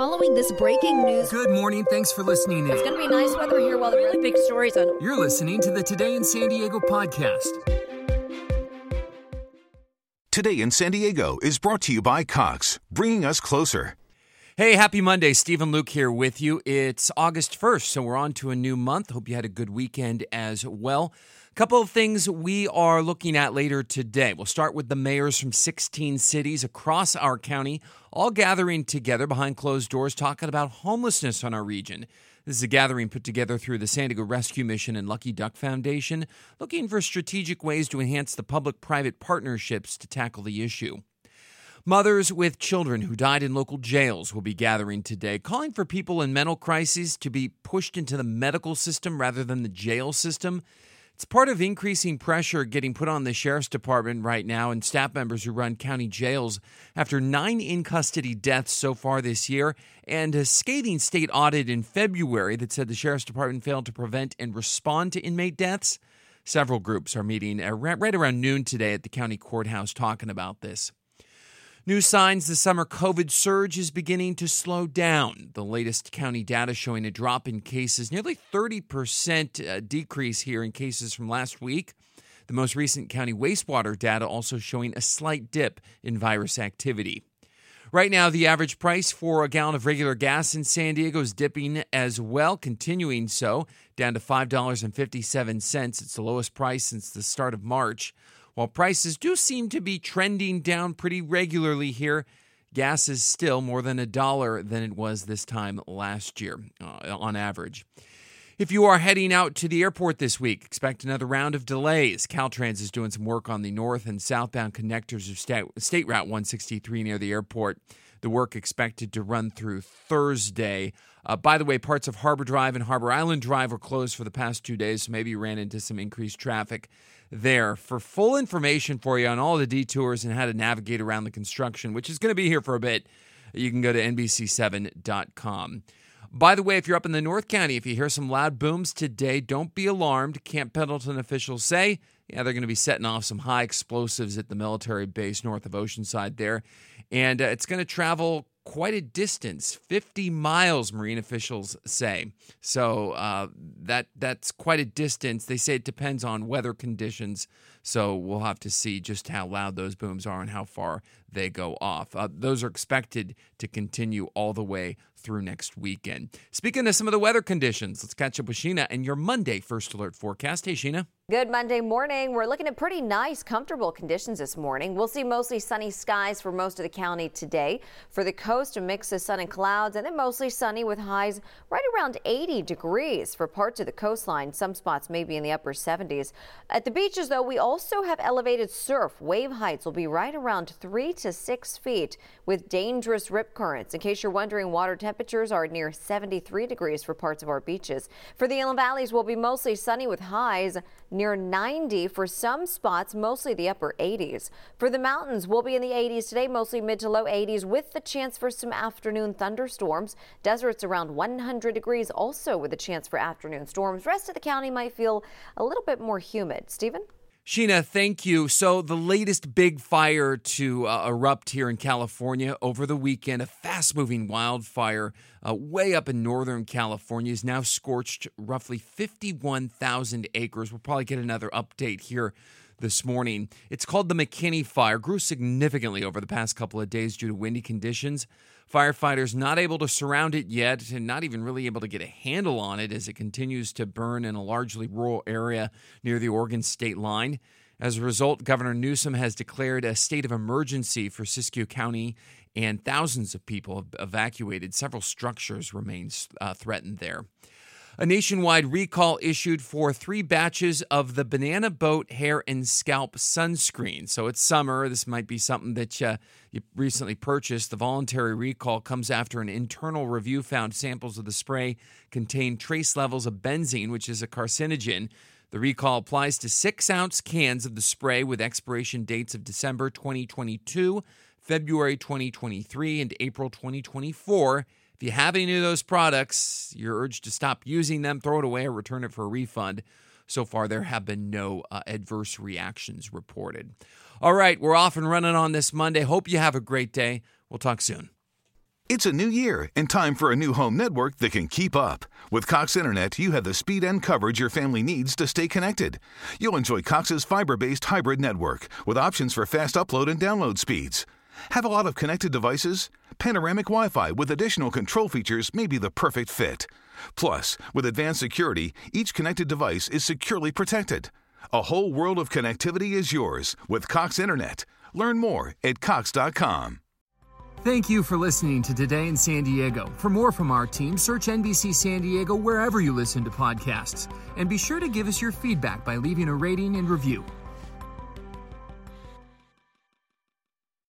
following this breaking news. Good morning. Thanks for listening in. It's going to be nice weather here while the really big stories on. You're listening to the Today in San Diego podcast. Today in San Diego is brought to you by Cox, bringing us closer. Hey, happy Monday. Stephen Luke here with you. It's August 1st, so we're on to a new month. Hope you had a good weekend as well. A couple of things we are looking at later today. We'll start with the mayors from 16 cities across our county, all gathering together behind closed doors, talking about homelessness on our region. This is a gathering put together through the San Diego Rescue Mission and Lucky Duck Foundation, looking for strategic ways to enhance the public private partnerships to tackle the issue. Mothers with children who died in local jails will be gathering today, calling for people in mental crises to be pushed into the medical system rather than the jail system. It's part of increasing pressure getting put on the sheriff's department right now and staff members who run county jails after nine in custody deaths so far this year and a scathing state audit in February that said the sheriff's department failed to prevent and respond to inmate deaths. Several groups are meeting right around noon today at the county courthouse talking about this. New signs the summer COVID surge is beginning to slow down. The latest county data showing a drop in cases, nearly 30% uh, decrease here in cases from last week. The most recent county wastewater data also showing a slight dip in virus activity. Right now, the average price for a gallon of regular gas in San Diego is dipping as well, continuing so, down to $5.57. It's the lowest price since the start of March. While prices do seem to be trending down pretty regularly here, gas is still more than a dollar than it was this time last year uh, on average. If you are heading out to the airport this week, expect another round of delays. Caltrans is doing some work on the north and southbound connectors of State, State Route 163 near the airport. The work expected to run through Thursday. Uh, by the way, parts of Harbor Drive and Harbor Island Drive were closed for the past two days, so maybe you ran into some increased traffic there. For full information for you on all the detours and how to navigate around the construction, which is going to be here for a bit, you can go to NBC7.com. By the way, if you're up in the North County, if you hear some loud booms today, don't be alarmed. Camp Pendleton officials say, yeah, they're going to be setting off some high explosives at the military base north of Oceanside there. And uh, it's going to travel quite a distance 50 miles marine officials say so uh, that that's quite a distance they say it depends on weather conditions so we'll have to see just how loud those booms are and how far they go off uh, those are expected to continue all the way through next weekend speaking of some of the weather conditions let's catch up with sheena and your monday first alert forecast hey sheena Good Monday morning. We're looking at pretty nice, comfortable conditions this morning. We'll see mostly sunny skies for most of the county today. For the coast, a mix of sun and clouds, and then mostly sunny with highs right around 80 degrees for parts of the coastline. Some spots may be in the upper 70s. At the beaches, though, we also have elevated surf. Wave heights will be right around three to six feet with dangerous rip currents. In case you're wondering, water temperatures are near 73 degrees for parts of our beaches. For the inland valleys, will be mostly sunny with highs near 90 for some spots, mostly the upper 80s. For the mountains, we'll be in the 80s today, mostly mid to low 80s with the chance for some afternoon thunderstorms. Deserts around 100 degrees also with a chance for afternoon storms. Rest of the county might feel a little bit more humid. Stephen? Sheena, thank you. So, the latest big fire to uh, erupt here in California over the weekend, a fast moving wildfire uh, way up in Northern California, is now scorched roughly 51,000 acres. We'll probably get another update here this morning. It's called the McKinney Fire, grew significantly over the past couple of days due to windy conditions. Firefighters not able to surround it yet and not even really able to get a handle on it as it continues to burn in a largely rural area near the Oregon state line. As a result, Governor Newsom has declared a state of emergency for Siskiyou County, and thousands of people have evacuated. Several structures remain uh, threatened there a nationwide recall issued for three batches of the Banana Boat Hair and Scalp Sunscreen. So it's summer. This might be something that uh, you recently purchased. The voluntary recall comes after an internal review found samples of the spray contained trace levels of benzene, which is a carcinogen. The recall applies to six ounce cans of the spray with expiration dates of December 2022, February 2023, and April 2024 if you have any of those products, you're urged to stop using them, throw it away, or return it for a refund. So far, there have been no uh, adverse reactions reported. All right, we're off and running on this Monday. Hope you have a great day. We'll talk soon. It's a new year and time for a new home network that can keep up. With Cox Internet, you have the speed and coverage your family needs to stay connected. You'll enjoy Cox's fiber based hybrid network with options for fast upload and download speeds. Have a lot of connected devices? Panoramic Wi Fi with additional control features may be the perfect fit. Plus, with advanced security, each connected device is securely protected. A whole world of connectivity is yours with Cox Internet. Learn more at Cox.com. Thank you for listening to Today in San Diego. For more from our team, search NBC San Diego wherever you listen to podcasts. And be sure to give us your feedback by leaving a rating and review.